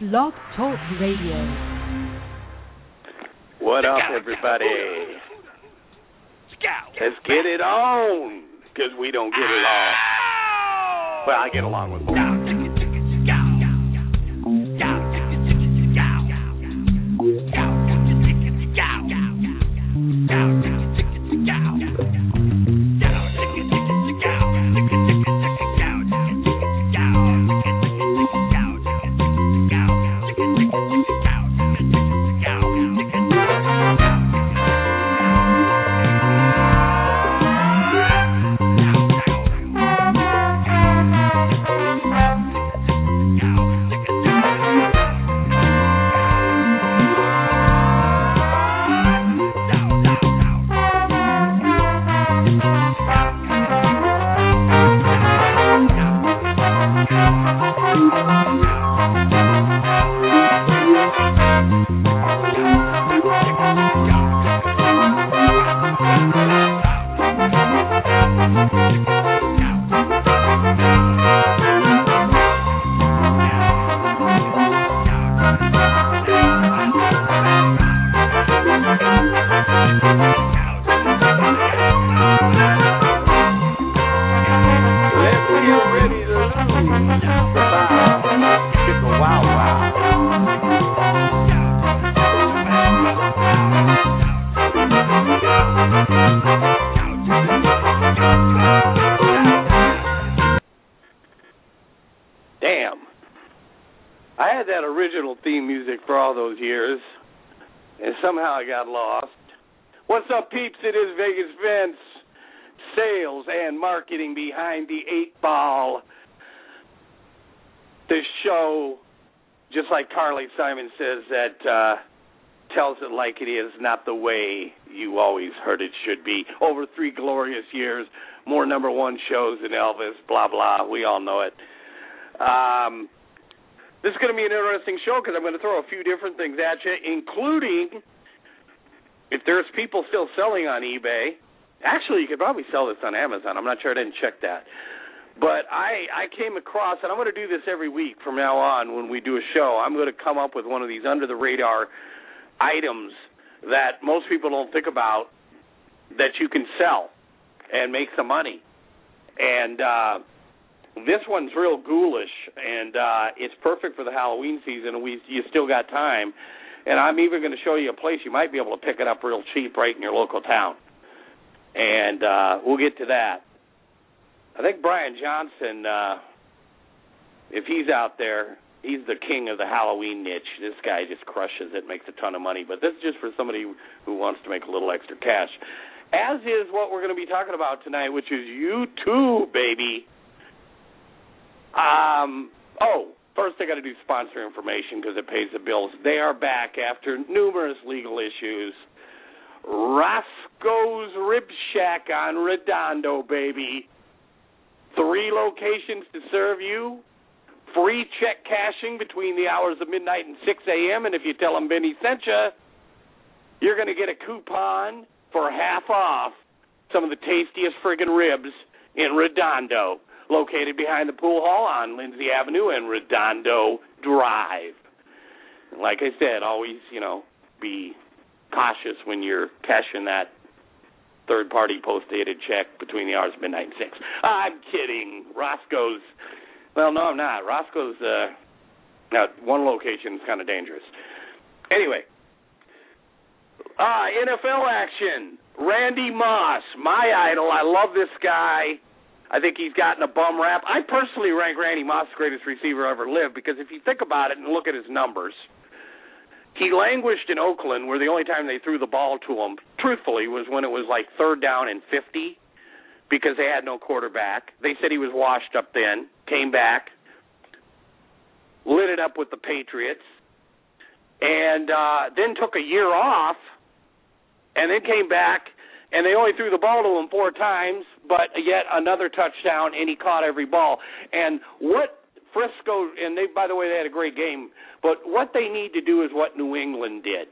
Blog Talk Radio. What up, everybody? Let's get it on, because we don't get along. Well, I get along with both. Sales and marketing behind the eight ball. This show, just like Carly Simon says, that uh, tells it like it is, not the way you always heard it should be. Over three glorious years, more number one shows than Elvis, blah, blah. We all know it. Um, this is going to be an interesting show because I'm going to throw a few different things at you, including if there's people still selling on eBay. Actually, you could probably sell this on Amazon. I'm not sure. I didn't check that. But I I came across, and I'm going to do this every week from now on when we do a show. I'm going to come up with one of these under the radar items that most people don't think about that you can sell and make some money. And uh, this one's real ghoulish, and uh, it's perfect for the Halloween season. We you still got time. And I'm even going to show you a place you might be able to pick it up real cheap right in your local town. And uh, we'll get to that. I think Brian Johnson, uh, if he's out there, he's the king of the Halloween niche. This guy just crushes it, makes a ton of money. But this is just for somebody who wants to make a little extra cash. As is what we're going to be talking about tonight, which is YouTube, baby. Um. Oh, first I got to do sponsor information because it pays the bills. They are back after numerous legal issues. Roscoe's Rib Shack on Redondo, baby. Three locations to serve you. Free check cashing between the hours of midnight and 6 a.m. And if you tell them Benny sent you, you're going to get a coupon for half off some of the tastiest friggin' ribs in Redondo, located behind the pool hall on Lindsay Avenue and Redondo Drive. Like I said, always, you know, be cautious when you're cashing that third party post dated check between the hours of midnight and six. I'm kidding. Roscoe's well no I'm not. Roscoe's uh now one location is kinda dangerous. Anyway. Ah, NFL action. Randy Moss, my idol. I love this guy. I think he's gotten a bum rap. I personally rank Randy Moss the greatest receiver ever lived because if you think about it and look at his numbers, he languished in Oakland, where the only time they threw the ball to him, truthfully, was when it was like third down and 50 because they had no quarterback. They said he was washed up then, came back, lit it up with the Patriots, and uh, then took a year off, and then came back, and they only threw the ball to him four times, but yet another touchdown, and he caught every ball. And what Frisco, and they, by the way, they had a great game. But what they need to do is what New England did.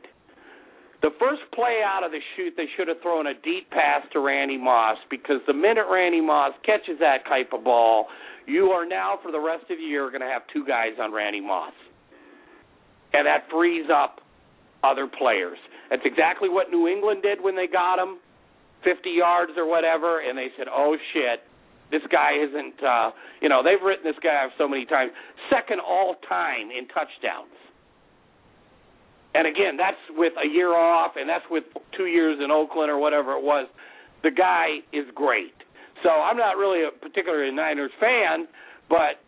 The first play out of the shoot, they should have thrown a deep pass to Randy Moss because the minute Randy Moss catches that type of ball, you are now for the rest of the year going to have two guys on Randy Moss. and that frees up other players. That's exactly what New England did when they got him, 50 yards or whatever, and they said, "Oh shit, this guy isn't." Uh, you know, they've written this guy off so many times, second all time in touchdowns. And again, that's with a year off, and that's with two years in Oakland or whatever it was. The guy is great. So I'm not really a particularly Niners fan, but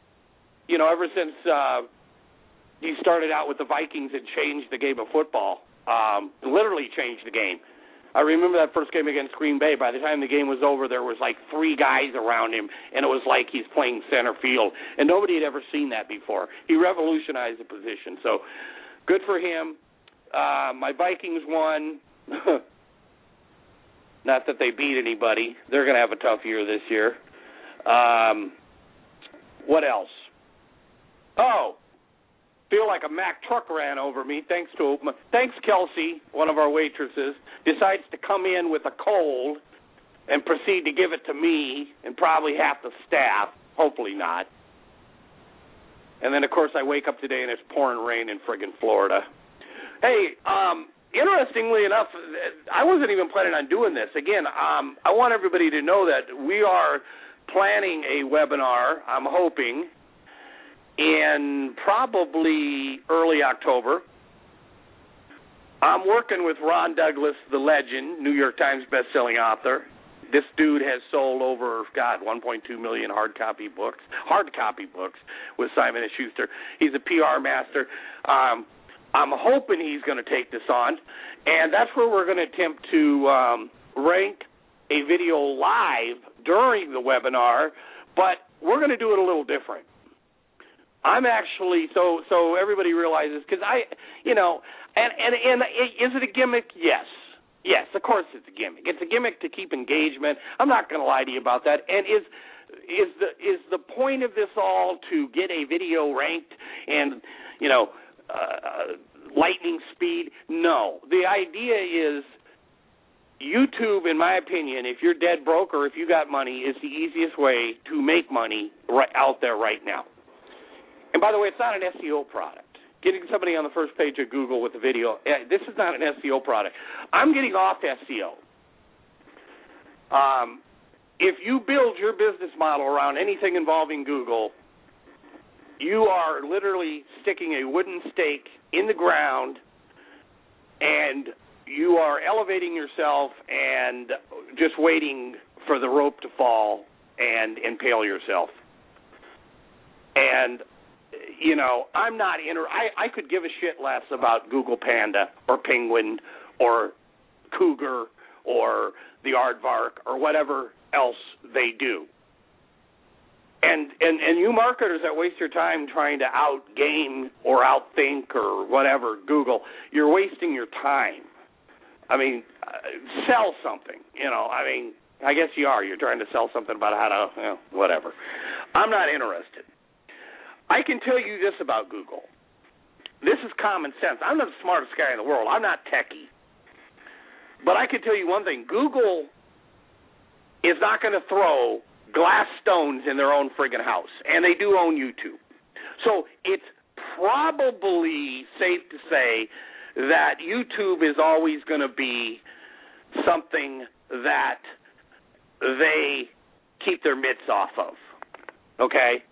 you know, ever since uh, he started out with the Vikings and changed the game of football, um, literally changed the game. I remember that first game against Green Bay. By the time the game was over, there was like three guys around him, and it was like he's playing center field, and nobody had ever seen that before. He revolutionized the position. So, good for him. Uh, my Vikings won. Not that they beat anybody. They're going to have a tough year this year. Um, what else? Oh, feel like a Mack truck ran over me. Thanks to thanks Kelsey, one of our waitresses, decides to come in with a cold and proceed to give it to me and probably half the staff. Hopefully not. And then of course I wake up today and it's pouring rain in friggin' Florida. Hey, um, interestingly enough, I wasn't even planning on doing this. Again, um, I want everybody to know that we are planning a webinar. I'm hoping in probably early October. I'm working with Ron Douglas, the legend, New York Times best-selling author. This dude has sold over God 1.2 million hard copy books, hard copy books with Simon and Schuster. He's a PR master. Um, I'm hoping he's going to take this on, and that's where we're going to attempt to um, rank a video live during the webinar, but we're going to do it a little different. I'm actually so so everybody realizes because I you know and and and is it a gimmick? Yes. Yes, of course it's a gimmick. It's a gimmick to keep engagement. I'm not going to lie to you about that. And is is the is the point of this all to get a video ranked and you know uh, lightning speed? No. The idea is YouTube, in my opinion, if you're dead broke or if you got money, is the easiest way to make money right out there right now. And by the way, it's not an SEO product. Getting somebody on the first page of Google with a video, eh, this is not an SEO product. I'm getting off SEO. Um, if you build your business model around anything involving Google, you are literally sticking a wooden stake in the ground and you are elevating yourself and just waiting for the rope to fall and impale yourself. And you know, I'm not inter. I I could give a shit less about Google Panda or Penguin or Cougar or the Aardvark or whatever else they do. And and and you marketers that waste your time trying to outgame or outthink or whatever Google, you're wasting your time. I mean, uh, sell something. You know, I mean, I guess you are. You're trying to sell something about how to, you know, whatever. I'm not interested. I can tell you this about Google. This is common sense. I'm not the smartest guy in the world. I'm not techie. But I can tell you one thing Google is not going to throw glass stones in their own friggin' house. And they do own YouTube. So it's probably safe to say that YouTube is always going to be something that they keep their mitts off of. Okay?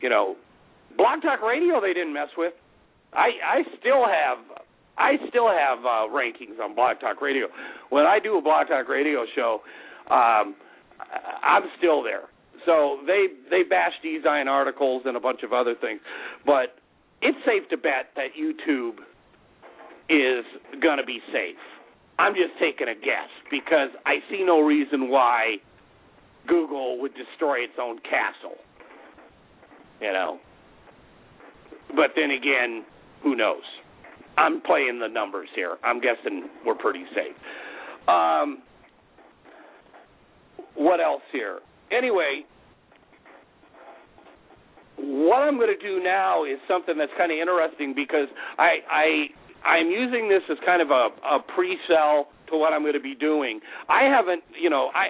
You know, Blog Talk Radio they didn't mess with. I I still have I still have uh, rankings on Blog Talk Radio. When I do a Blog Talk Radio show, um, I'm still there. So they they bash Ezine articles and a bunch of other things, but it's safe to bet that YouTube is going to be safe. I'm just taking a guess because I see no reason why Google would destroy its own castle you know. But then again, who knows? I'm playing the numbers here. I'm guessing we're pretty safe. Um, what else here? Anyway, what I'm going to do now is something that's kind of interesting because I I I'm using this as kind of a, a pre-sell to what I'm going to be doing. I haven't, you know, I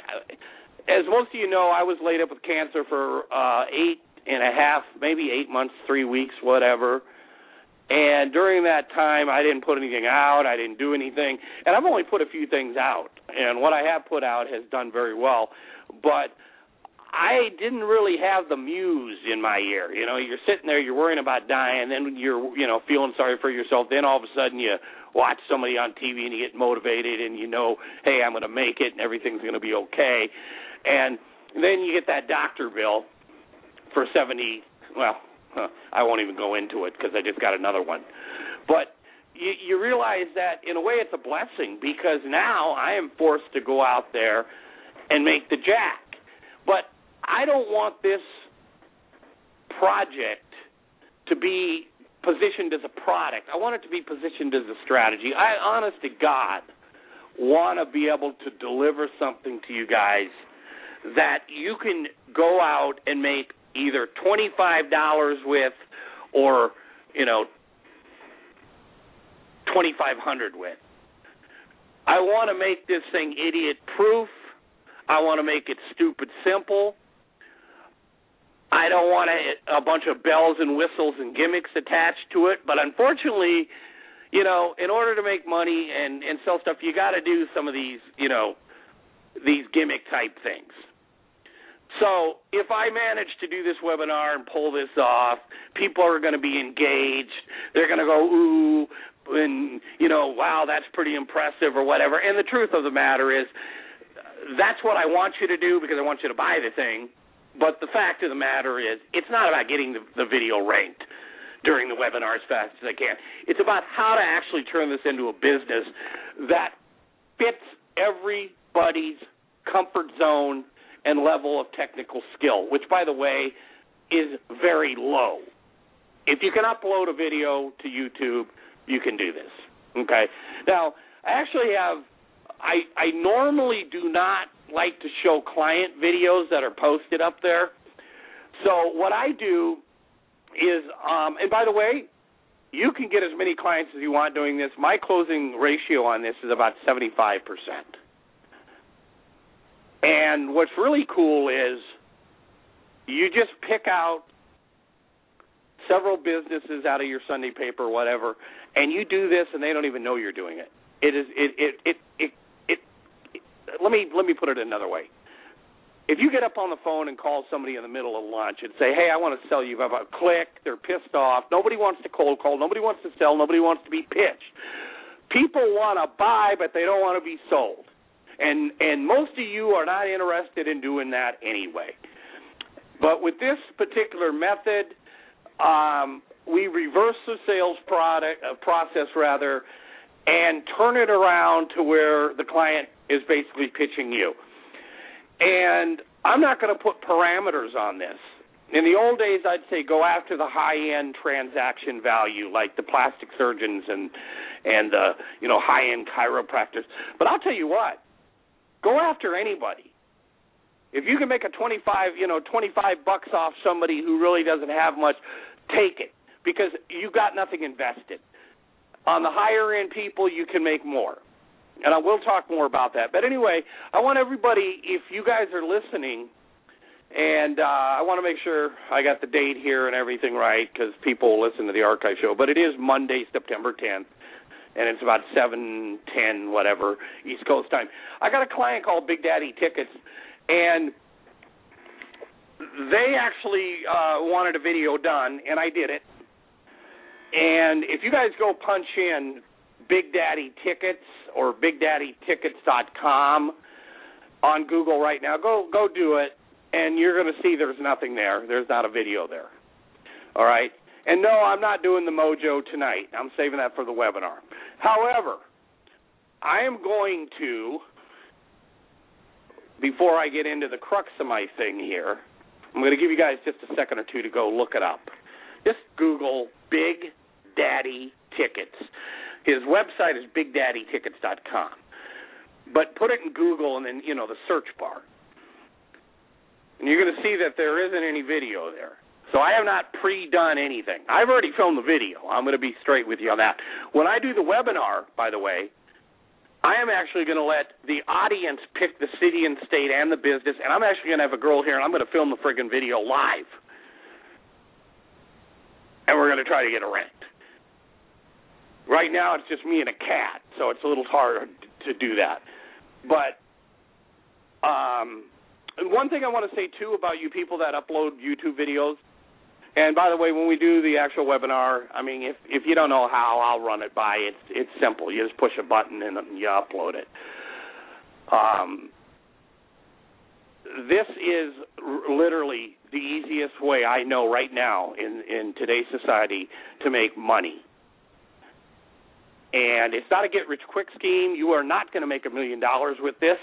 as most of you know, I was laid up with cancer for uh, eight and a half, maybe eight months, three weeks, whatever. And during that time, I didn't put anything out. I didn't do anything, and I've only put a few things out. And what I have put out has done very well, but I didn't really have the muse in my ear. You know, you're sitting there, you're worrying about dying, then you're, you know, feeling sorry for yourself. Then all of a sudden you watch somebody on TV and you get motivated, and you know, hey, I'm going to make it, and everything's going to be okay. And then you get that doctor bill for seventy. Well, huh, I won't even go into it because I just got another one. But you, you realize that in a way it's a blessing because now I am forced to go out there and make the jack. But I don't want this project to be positioned as a product. I want it to be positioned as a strategy. I honest to God want to be able to deliver something to you guys that you can go out and make either $25 with or, you know, 2500 with. I want to make this thing idiot proof. I want to make it stupid simple. I don't want a, a bunch of bells and whistles and gimmicks attached to it, but unfortunately, you know, in order to make money and and sell stuff, you got to do some of these, you know, these gimmick type things. So if I manage to do this webinar and pull this off, people are going to be engaged. They're going to go ooh, and you know, wow, that's pretty impressive or whatever. And the truth of the matter is, that's what I want you to do because I want you to buy the thing. But the fact of the matter is, it's not about getting the, the video ranked during the webinar as fast as I can. It's about how to actually turn this into a business that fits everybody's comfort zone and level of technical skill, which, by the way, is very low. If you can upload a video to YouTube, you can do this. Okay. Now, I actually have. I I normally do not like to show client videos that are posted up there. So what I do is, um, and by the way, you can get as many clients as you want doing this. My closing ratio on this is about 75%. And what's really cool is you just pick out several businesses out of your Sunday paper or whatever, and you do this and they don't even know you're doing it. It is it it it it, it, it let me let me put it another way. If you get up on the phone and call somebody in the middle of lunch and say, "Hey, I want to sell you," have a click, they're pissed off. Nobody wants to cold call. Nobody wants to sell. Nobody wants to be pitched. People want to buy, but they don't want to be sold. And and most of you are not interested in doing that anyway. But with this particular method, um, we reverse the sales product uh, process rather, and turn it around to where the client is basically pitching you. And I'm not going to put parameters on this. In the old days, I'd say go after the high-end transaction value, like the plastic surgeons and and uh, you know high-end chiropractors. But I'll tell you what, go after anybody. If you can make a 25, you know, 25 bucks off somebody who really doesn't have much, take it because you got nothing invested. On the higher end people, you can make more. And I will talk more about that. But anyway, I want everybody, if you guys are listening, and uh, I want to make sure I got the date here and everything right because people listen to the archive show. But it is Monday, September 10th, and it's about 7, 10, whatever, East Coast time. I got a client called Big Daddy Tickets, and they actually uh, wanted a video done, and I did it. And if you guys go punch in Big Daddy Tickets or BigDaddyTickets.com on Google right now, go go do it, and you're going to see there's nothing there. There's not a video there. All right. And no, I'm not doing the mojo tonight. I'm saving that for the webinar. However, I am going to, before I get into the crux of my thing here, I'm going to give you guys just a second or two to go look it up. Just Google Big Daddy Tickets. His website is BigDaddyTickets.com. But put it in Google and then, you know, the search bar. And you're going to see that there isn't any video there. So I have not pre-done anything. I've already filmed the video. I'm going to be straight with you on that. When I do the webinar, by the way, I am actually going to let the audience pick the city and state and the business, and I'm actually going to have a girl here, and I'm going to film the friggin' video live. And we're going to try to get it ranked. Right now, it's just me and a cat, so it's a little hard to do that. But um, one thing I want to say too about you people that upload YouTube videos, and by the way, when we do the actual webinar, I mean if if you don't know how, I'll run it by. It's it's simple. You just push a button and you upload it. Um, this is r- literally the easiest way I know right now in in today's society to make money. And it's not a get rich quick scheme. You are not going to make a million dollars with this.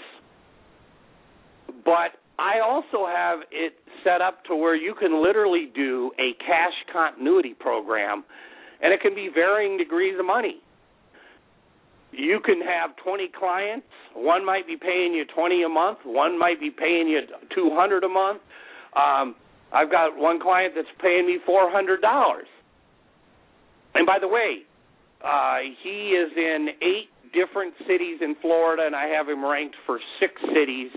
But I also have it set up to where you can literally do a cash continuity program, and it can be varying degrees of money. You can have 20 clients. One might be paying you 20 a month. One might be paying you 200 a month. Um, I've got one client that's paying me $400. And by the way, uh, he is in eight different cities in Florida, and I have him ranked for six cities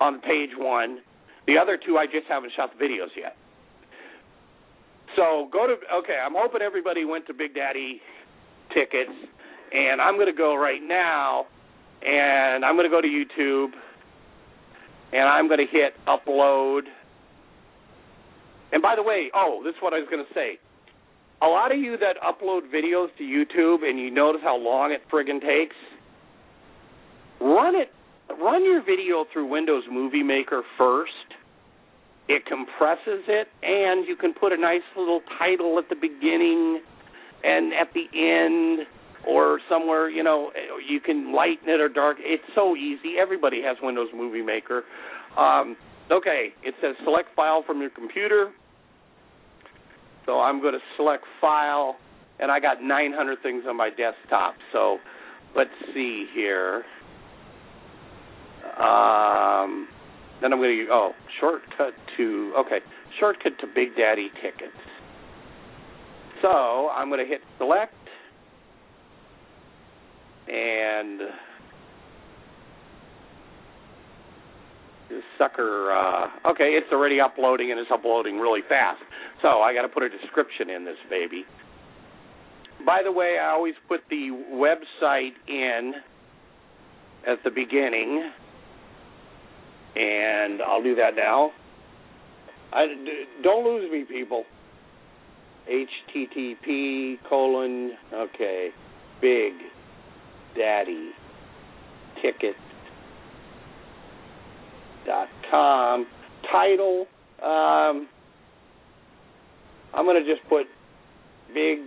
on page one. The other two, I just haven't shot the videos yet. So go to okay. I'm hoping everybody went to Big Daddy tickets, and I'm going to go right now, and I'm going to go to YouTube, and I'm going to hit upload. And by the way, oh, this is what I was going to say a lot of you that upload videos to YouTube and you notice how long it friggin' takes, run it run your video through Windows Movie Maker first. It compresses it and you can put a nice little title at the beginning and at the end or somewhere, you know, you can lighten it or dark. It's so easy. Everybody has Windows Movie Maker. Um, okay, it says select file from your computer so I'm going to select File, and I got 900 things on my desktop. So let's see here. Um, then I'm going to oh shortcut to okay. Shortcut to Big Daddy tickets. So I'm going to hit select. And this sucker uh okay it's already uploading and it's uploading really fast. So i got to put a description in this baby. By the way i always put the website in at the beginning and i'll do that now i don't lose me people http colon okay big daddy ticket dot com. Title, um, I'm going to just put Big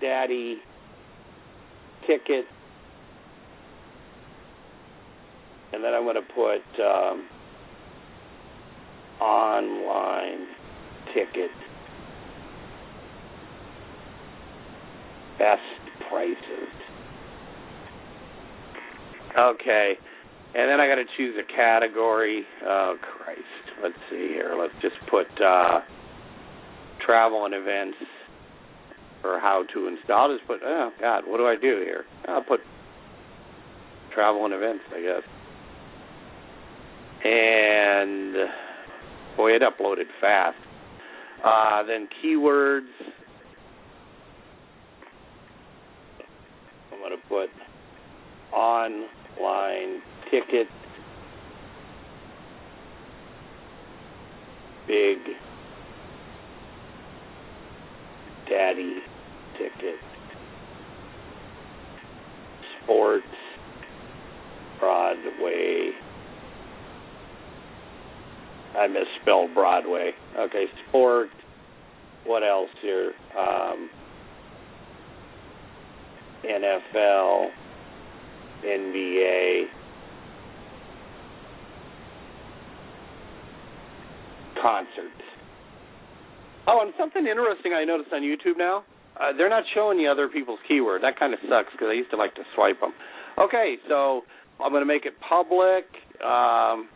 Daddy Ticket, and then I'm going to put um, online ticket. Best prices. Okay. And then I got to choose a category. Oh Christ! Let's see here. Let's just put uh, travel and events or how to install. I'll just put. Oh God, what do I do here? I'll put travel and events, I guess. And boy, it uploaded fast. Uh, then keywords. I'm going to put online ticket, big daddy ticket, sports, Broadway. I misspelled Broadway. Okay, sport. What else here? Um, NFL, NBA, concerts. Oh, and something interesting I noticed on YouTube now. Uh, they're not showing you other people's keywords. That kind of sucks because I used to like to swipe them. Okay, so I'm going to make it public. Um,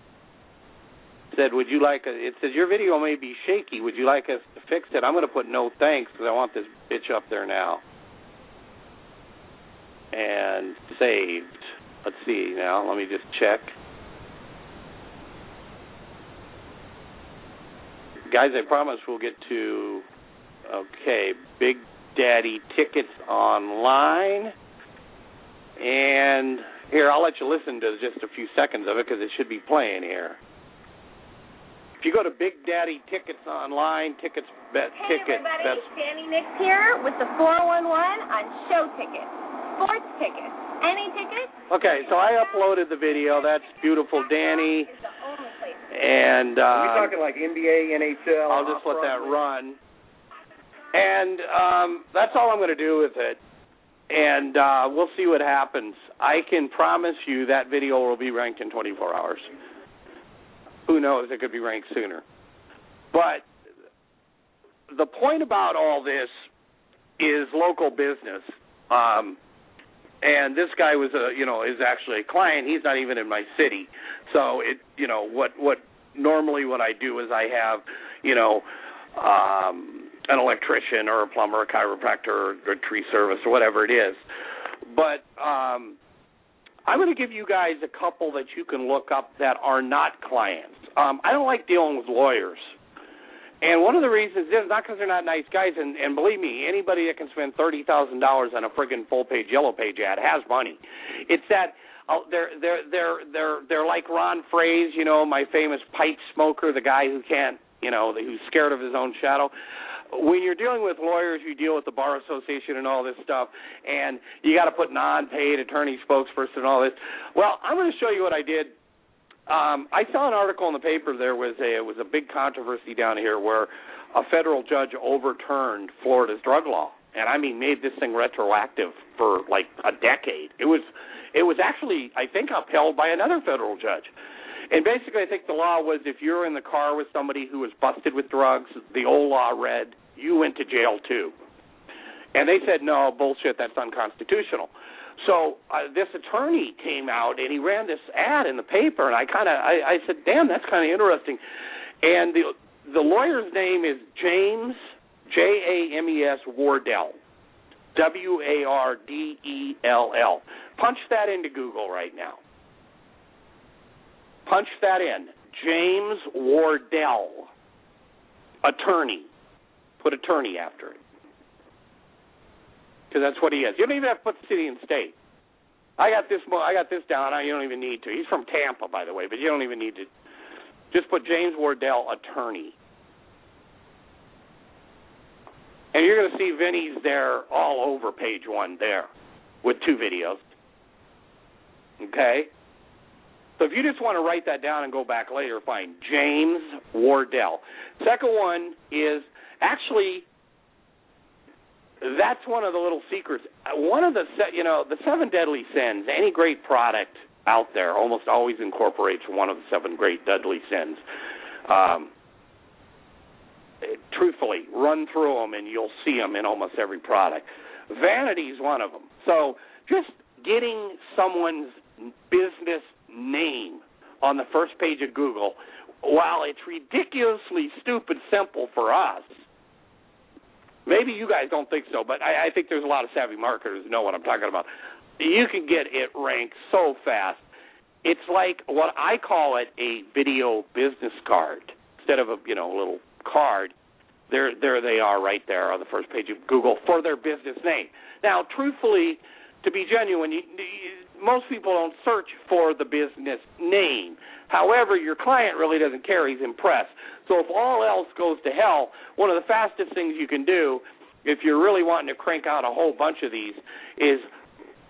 said, would you like? A, it says your video may be shaky. Would you like us to fix it? I'm going to put no thanks because I want this bitch up there now. And saved. Let's see now. Let me just check. guys, I promise we'll get to okay, Big Daddy Tickets Online. And here, I'll let you listen to just a few seconds of it because it should be playing here. If you go to Big Daddy Tickets Online, tickets, bet, Hey tickets, everybody, best Danny Nix here with the 411 on show tickets, sports tickets, any tickets. Okay, so I uploaded the video. That's beautiful, Danny. Is the only place. And Are we uh, talking like NBA, NHL? I'll just let that run. And um, that's all I'm going to do with it. And uh, we'll see what happens. I can promise you that video will be ranked in 24 hours. Who knows? It could be ranked sooner. But the point about all this is local business. Um, and this guy was a, you know, is actually a client. He's not even in my city. So it, you know, what what normally what I do is I have, you know, um, an electrician or a plumber, a chiropractor, or a tree service, or whatever it is. But um, I'm going to give you guys a couple that you can look up that are not clients. Um, I don't like dealing with lawyers. And one of the reasons is not because they're not nice guys, and, and believe me, anybody that can spend thirty thousand dollars on a friggin' full page yellow page ad has money. It's that uh, they're they're they're they're they're like Ron Phrase, you know, my famous pipe smoker, the guy who can't, you know, who's scared of his own shadow. When you're dealing with lawyers, you deal with the bar association and all this stuff, and you got to put non-paid attorney spokesperson and all this. Well, I'm going to show you what I did um, I saw an article in the paper. There was a it was a big controversy down here where a federal judge overturned Florida's drug law, and I mean made this thing retroactive for like a decade. It was it was actually I think upheld by another federal judge. And basically, I think the law was if you're in the car with somebody who was busted with drugs, the old law read you went to jail too. And they said no bullshit, that's unconstitutional. So uh, this attorney came out and he ran this ad in the paper, and I kind of I, I said, "Damn, that's kind of interesting." And the the lawyer's name is James J A M E S Wardell, W A R D E L L. Punch that into Google right now. Punch that in. James Wardell, attorney. Put attorney after it because that's what he is. You don't even have to put city and state. I got this. I got this down. You don't even need to. He's from Tampa, by the way, but you don't even need to. Just put James Wardell, attorney, and you're going to see Vinny's there all over page one there, with two videos. Okay. So if you just want to write that down and go back later, fine. James Wardell. Second one is actually that's one of the little secrets. Uh, One of the you know the seven deadly sins. Any great product out there almost always incorporates one of the seven great deadly sins. Um, truthfully, run through them and you'll see them in almost every product. Vanity is one of them. So just getting someone's business name on the first page of Google, while it's ridiculously stupid simple for us, maybe you guys don't think so, but I, I think there's a lot of savvy marketers who know what I'm talking about. You can get it ranked so fast. It's like what I call it a video business card instead of a you know little card. There, there they are right there on the first page of Google for their business name. Now, truthfully, to be genuine, you, you, most people don't search for the business name. However, your client really doesn't care; he's impressed. So, if all else goes to hell, one of the fastest things you can do, if you're really wanting to crank out a whole bunch of these, is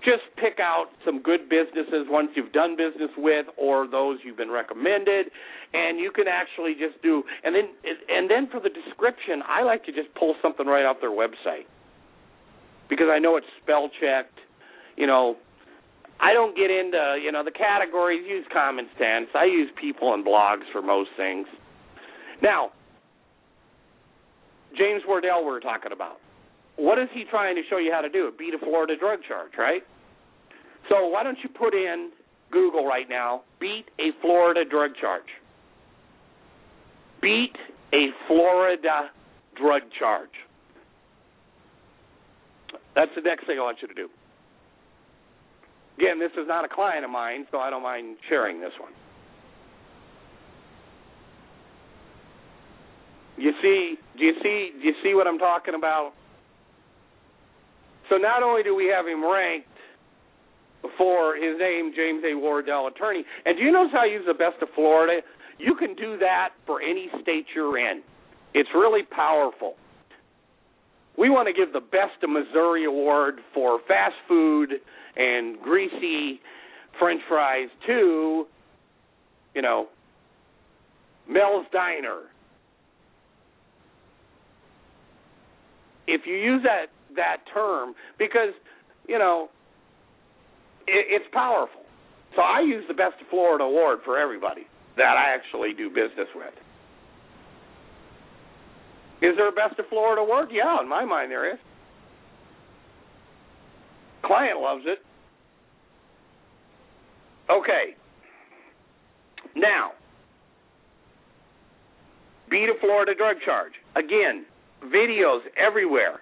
just pick out some good businesses, once you've done business with, or those you've been recommended, and you can actually just do. And then, and then for the description, I like to just pull something right off their website because I know it's spell checked. You know, I don't get into you know the categories. Use common sense. I use people and blogs for most things. Now, James Wardell, we're talking about. What is he trying to show you how to do? Beat a Florida drug charge, right? So why don't you put in Google right now? Beat a Florida drug charge. Beat a Florida drug charge. That's the next thing I want you to do. Again, this is not a client of mine, so I don't mind sharing this one. You see, do you see, do you see what I'm talking about? So not only do we have him ranked for his name, James A. Wardell, attorney, and do you notice how I use the best of Florida? You can do that for any state you're in. It's really powerful. We want to give the Best of Missouri Award for fast food and greasy French fries to, you know, Mel's Diner. If you use that that term, because you know, it, it's powerful. So I use the Best of Florida Award for everybody that I actually do business with. Is there a Best of Florida Award? Yeah, in my mind there is. Client loves it. Okay. Now, beat a Florida drug charge. Again, videos everywhere.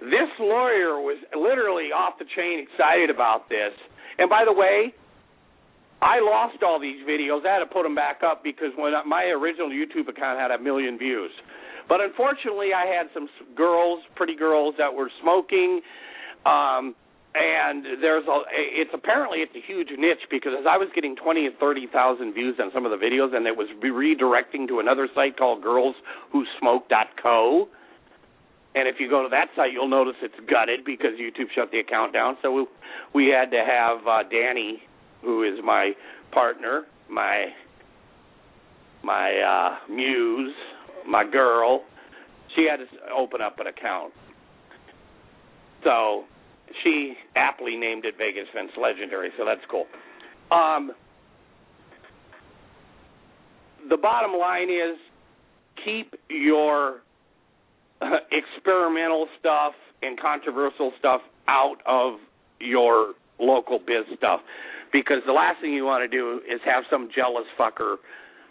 This lawyer was literally off the chain excited about this. And by the way, I lost all these videos. I had to put them back up because when my original YouTube account had a million views. But unfortunately, I had some girls, pretty girls, that were smoking. Um, and there's a it's apparently it's a huge niche because as I was getting 20 and 30,000 views on some of the videos and it was redirecting to another site called girlswhosmoke.co and if you go to that site you'll notice it's gutted because YouTube shut the account down so we we had to have uh Danny who is my partner my my uh muse my girl she had to open up an account so she aptly named it Vegas Vince Legendary, so that's cool. Um, the bottom line is keep your experimental stuff and controversial stuff out of your local biz stuff because the last thing you want to do is have some jealous fucker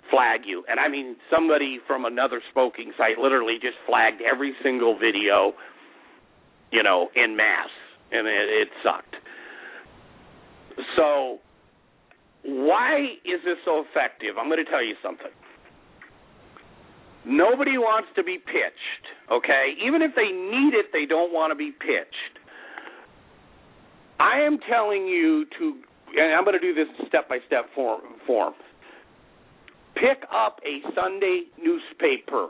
flag you. And I mean somebody from another smoking site literally just flagged every single video, you know, in mass and it, it sucked. So, why is this so effective? I'm going to tell you something. Nobody wants to be pitched, okay? Even if they need it, they don't want to be pitched. I am telling you to, and I'm going to do this step by step form. form. Pick up a Sunday newspaper.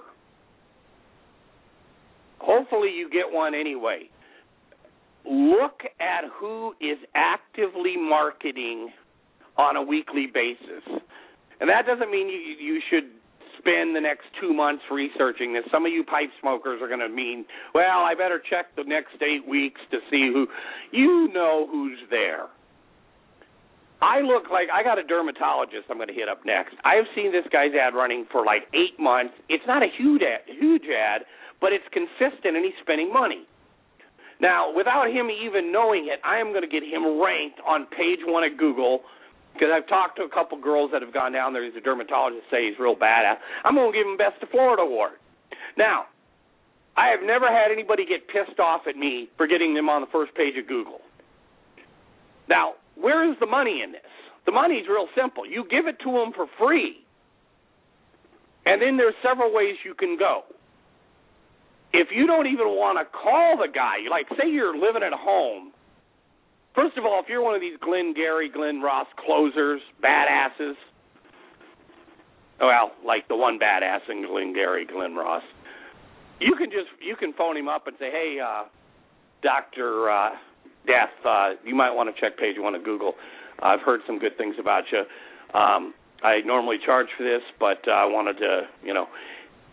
Hopefully, you get one anyway look at who is actively marketing on a weekly basis. And that doesn't mean you you should spend the next two months researching this. Some of you pipe smokers are going to mean, well, I better check the next eight weeks to see who. You know who's there. I look like I got a dermatologist I'm going to hit up next. I have seen this guy's ad running for like eight months. It's not a huge ad, huge ad, but it's consistent and he's spending money. Now, without him even knowing it, I am going to get him ranked on page one of Google because I've talked to a couple girls that have gone down there. He's a dermatologist, say he's real badass. I'm going to give him Best of Florida award. Now, I have never had anybody get pissed off at me for getting them on the first page of Google. Now, where is the money in this? The money's real simple. You give it to them for free. And then there's several ways you can go if you don't even want to call the guy, like say you're living at home, first of all, if you're one of these Glenn Gary, Glen Ross closers, badasses, well, like the one badass in Glenn Gary, Glen Ross, you can just you can phone him up and say, hey, uh, Doctor uh, Death, uh, you might want to check page one of Google. I've heard some good things about you. Um, I normally charge for this, but uh, I wanted to, you know,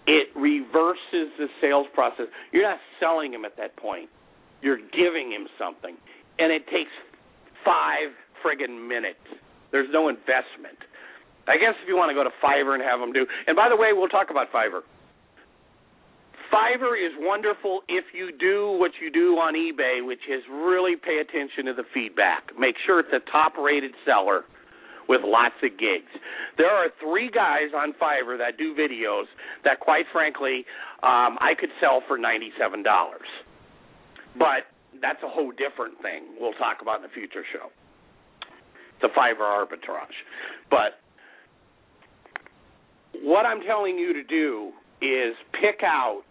it reverses the sales process. You're not selling him at that point. You're giving him something. And it takes five friggin' minutes. There's no investment. I guess if you want to go to Fiverr and have them do. And by the way, we'll talk about Fiverr. Fiverr is wonderful if you do what you do on eBay, which is really pay attention to the feedback. Make sure it's a top rated seller with lots of gigs. There are three guys on Fiverr that do videos that, quite frankly, um, I could sell for ninety-seven dollars. But that's a whole different thing. We'll talk about in the future show. The Fiverr arbitrage, but what I'm telling you to do is pick out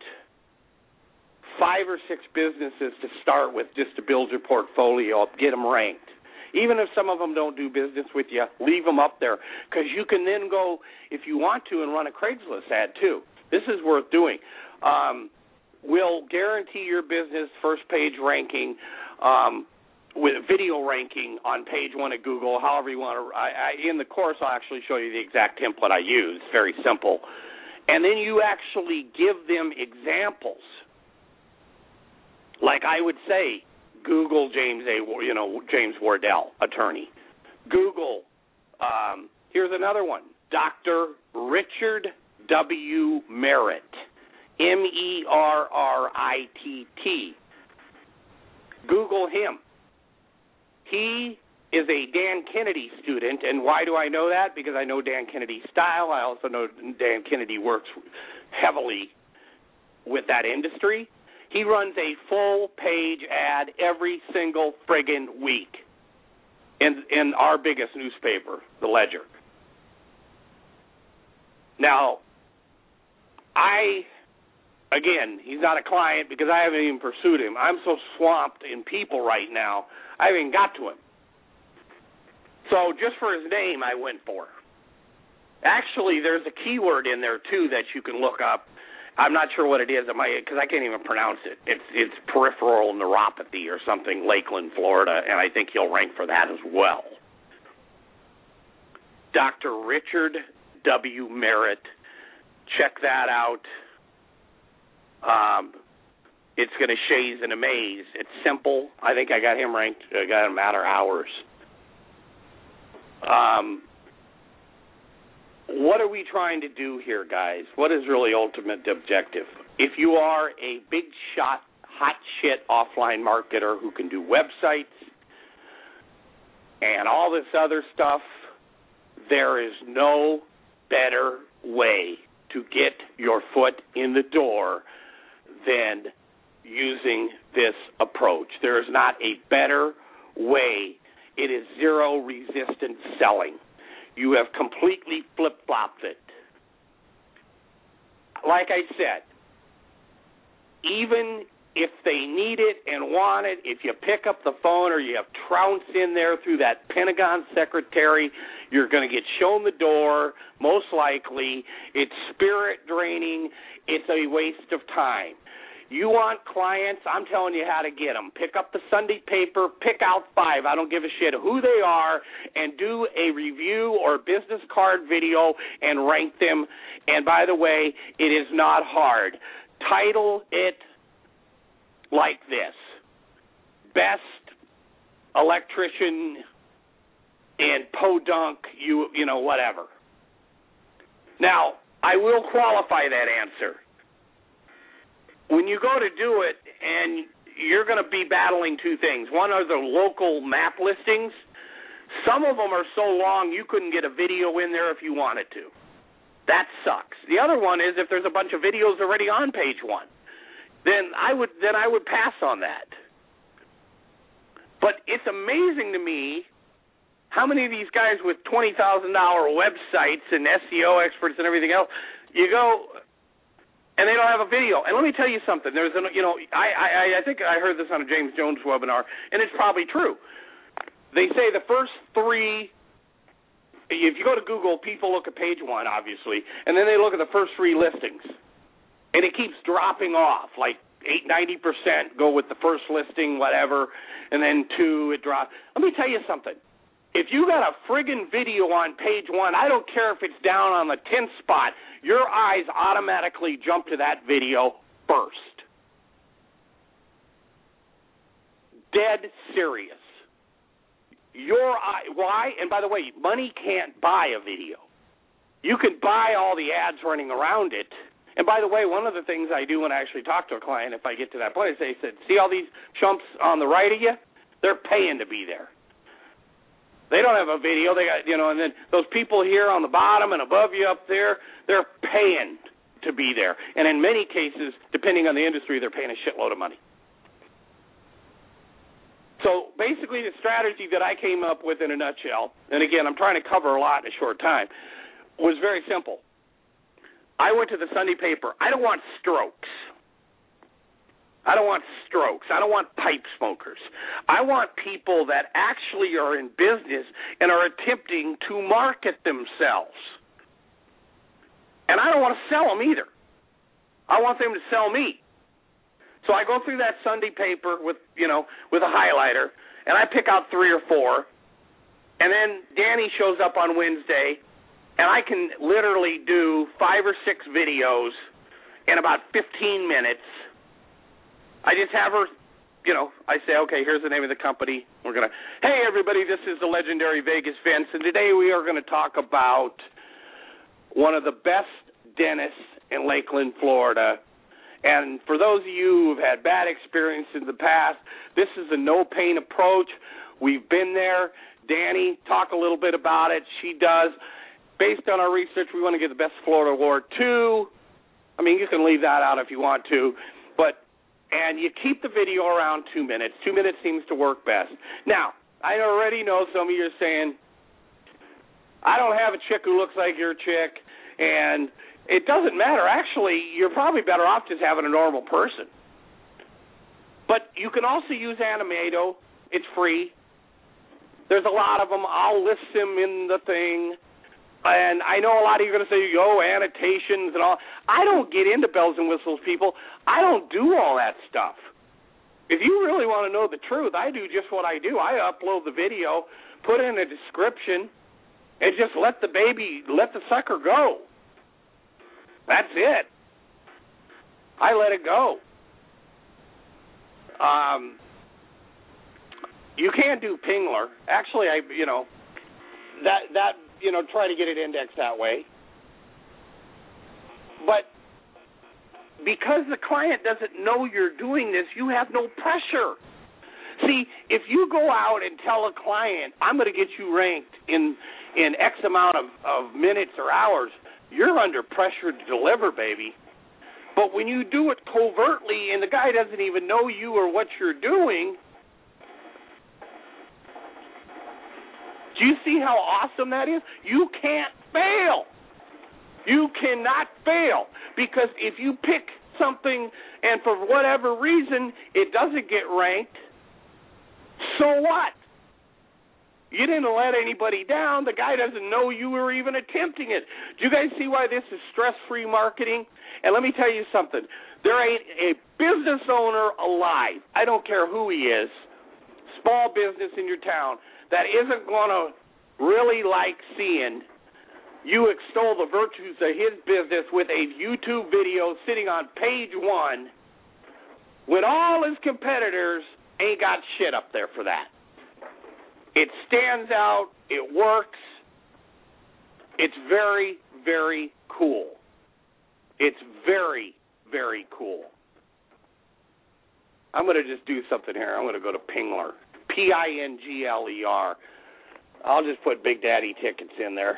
five or six businesses to start with just to build your portfolio get them ranked. Even if some of them don't do business with you, leave them up there because you can then go, if you want to, and run a Craigslist ad too. This is worth doing. Um, will guarantee your business first page ranking um, with a video ranking on page one of Google, however you want to. I, I, in the course, I'll actually show you the exact template I use. Very simple. And then you actually give them examples. Like I would say, Google James A. You know James Wardell, attorney. Google. Um, here's another one. Dr. Richard W. Merritt. M E R R I T T. Google him. He is a Dan Kennedy student, and why do I know that? Because I know Dan Kennedy's style. I also know Dan Kennedy works heavily with that industry. He runs a full page ad every single friggin' week in in our biggest newspaper, the Ledger. Now, I again, he's not a client because I haven't even pursued him. I'm so swamped in people right now, I haven't got to him. So just for his name, I went for. Actually, there's a keyword in there too that you can look up. I'm not sure what it is. Because I can't even pronounce it. It's it's peripheral neuropathy or something, Lakeland, Florida, and I think he'll rank for that as well. Dr. Richard W. Merritt. Check that out. Um, it's going to shaze and amaze. It's simple. I think I got him ranked. I got him matter hours. Um, what are we trying to do here, guys? What is really ultimate objective? If you are a big shot, hot shit offline marketer who can do websites and all this other stuff, there is no better way to get your foot in the door than using this approach. There is not a better way. It is zero resistance selling. You have completely flip flopped it. Like I said, even if they need it and want it, if you pick up the phone or you have trounce in there through that Pentagon secretary, you're going to get shown the door, most likely. It's spirit draining. It's a waste of time. You want clients? I'm telling you how to get them. Pick up the Sunday paper, pick out five. I don't give a shit who they are, and do a review or business card video and rank them. And by the way, it is not hard. Title it like this Best electrician in Podunk, you, you know, whatever. Now, I will qualify that answer when you go to do it and you're going to be battling two things. One are the local map listings. Some of them are so long you couldn't get a video in there if you wanted to. That sucks. The other one is if there's a bunch of videos already on page 1. Then I would then I would pass on that. But it's amazing to me how many of these guys with $20,000 websites and SEO experts and everything else you go and they don't have a video. And let me tell you something. There's, an, you know, I, I, I think I heard this on a James Jones webinar, and it's probably true. They say the first three. If you go to Google, people look at page one, obviously, and then they look at the first three listings, and it keeps dropping off. Like eight, ninety percent go with the first listing, whatever, and then two it drops. Let me tell you something if you got a friggin' video on page one, I don't care if it's down on the 10th spot, your eyes automatically jump to that video first. Dead serious. Your eye, why? And by the way, money can't buy a video. You can buy all the ads running around it. And by the way, one of the things I do when I actually talk to a client, if I get to that point, is they said, "See all these chumps on the right of you? They're paying to be there." They don't have a video. They got you know, and then those people here on the bottom and above you up there, they're paying to be there. And in many cases, depending on the industry, they're paying a shitload of money. So basically, the strategy that I came up with in a nutshell, and again, I'm trying to cover a lot in a short time, was very simple. I went to the Sunday paper. I don't want strokes. I don't want strokes. I don't want pipe smokers. I want people that actually are in business and are attempting to market themselves. And I don't want to sell them either. I want them to sell me. So I go through that Sunday paper with, you know, with a highlighter and I pick out 3 or 4. And then Danny shows up on Wednesday and I can literally do 5 or 6 videos in about 15 minutes I just have her, you know, I say, okay, here's the name of the company. We're going to, hey, everybody, this is the legendary Vegas Vince, and today we are going to talk about one of the best dentists in Lakeland, Florida. And for those of you who've had bad experience in the past, this is a no pain approach. We've been there. Danny, talk a little bit about it. She does. Based on our research, we want to get the best Florida award too. I mean, you can leave that out if you want to, but and you keep the video around two minutes. Two minutes seems to work best. Now, I already know some of you are saying, I don't have a chick who looks like your chick, and it doesn't matter. Actually, you're probably better off just having a normal person. But you can also use Animoto. It's free. There's a lot of them. I'll list them in the thing. And I know a lot of you are going to say, "Oh, annotations and all." I don't get into bells and whistles, people. I don't do all that stuff. If you really want to know the truth, I do just what I do. I upload the video, put in a description, and just let the baby, let the sucker go. That's it. I let it go. Um, you can do Pingler. Actually, I you know that that you know, try to get it indexed that way. But because the client doesn't know you're doing this, you have no pressure. See, if you go out and tell a client, I'm going to get you ranked in in X amount of, of minutes or hours, you're under pressure to deliver, baby. But when you do it covertly and the guy doesn't even know you or what you're doing, Do you see how awesome that is? You can't fail. You cannot fail because if you pick something and for whatever reason it doesn't get ranked, so what? You didn't let anybody down. The guy doesn't know you were even attempting it. Do you guys see why this is stress-free marketing? And let me tell you something. There ain't a business owner alive. I don't care who he is. Small business in your town that isn't going to really like seeing you extol the virtues of his business with a YouTube video sitting on page one when all his competitors ain't got shit up there for that. It stands out, it works, it's very, very cool. It's very, very cool. I'm going to just do something here. I'm going to go to Pingler. P I N G L E R. I'll just put Big Daddy tickets in there.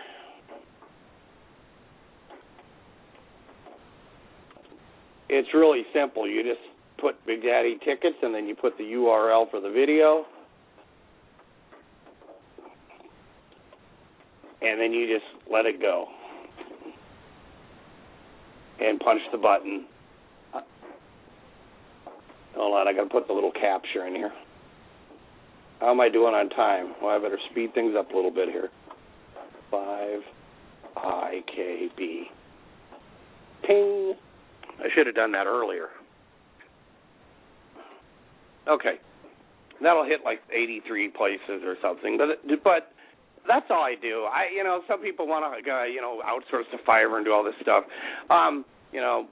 It's really simple. You just put Big Daddy tickets and then you put the URL for the video. And then you just let it go. And punch the button. Hold on, I gotta put the little captcha in here. How am I doing on time? Well, I better speed things up a little bit here. 5 IKB. Ping. I should have done that earlier. Okay. That'll hit like 83 places or something. But but that's all I do. I you know, some people want to uh, you know, outsource to Fiverr and do all this stuff. Um, you know,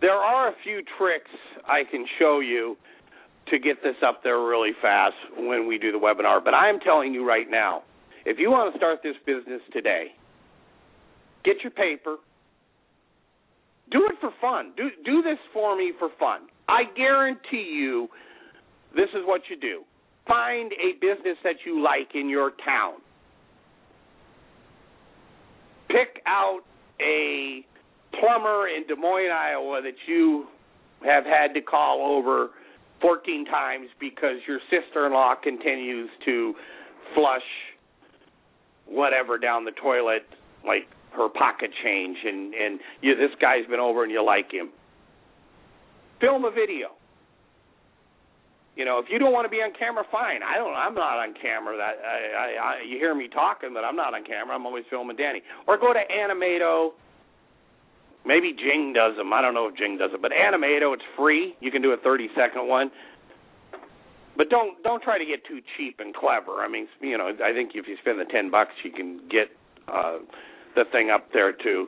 there are a few tricks I can show you to get this up there really fast when we do the webinar. But I'm telling you right now, if you want to start this business today, get your paper. Do it for fun. Do do this for me for fun. I guarantee you this is what you do. Find a business that you like in your town. Pick out a plumber in Des Moines, Iowa that you have had to call over 14 times because your sister-in-law continues to flush whatever down the toilet like her pocket change and and you, this guy's been over and you like him film a video You know, if you don't want to be on camera, fine. I don't. I'm not on camera. That I, I, I, you hear me talking, but I'm not on camera. I'm always filming Danny. Or go to Animoto. Maybe Jing does them. I don't know if Jing does it, but Animoto, it's free. You can do a 30 second one. But don't don't try to get too cheap and clever. I mean, you know, I think if you spend the 10 bucks, you can get uh the thing up there to,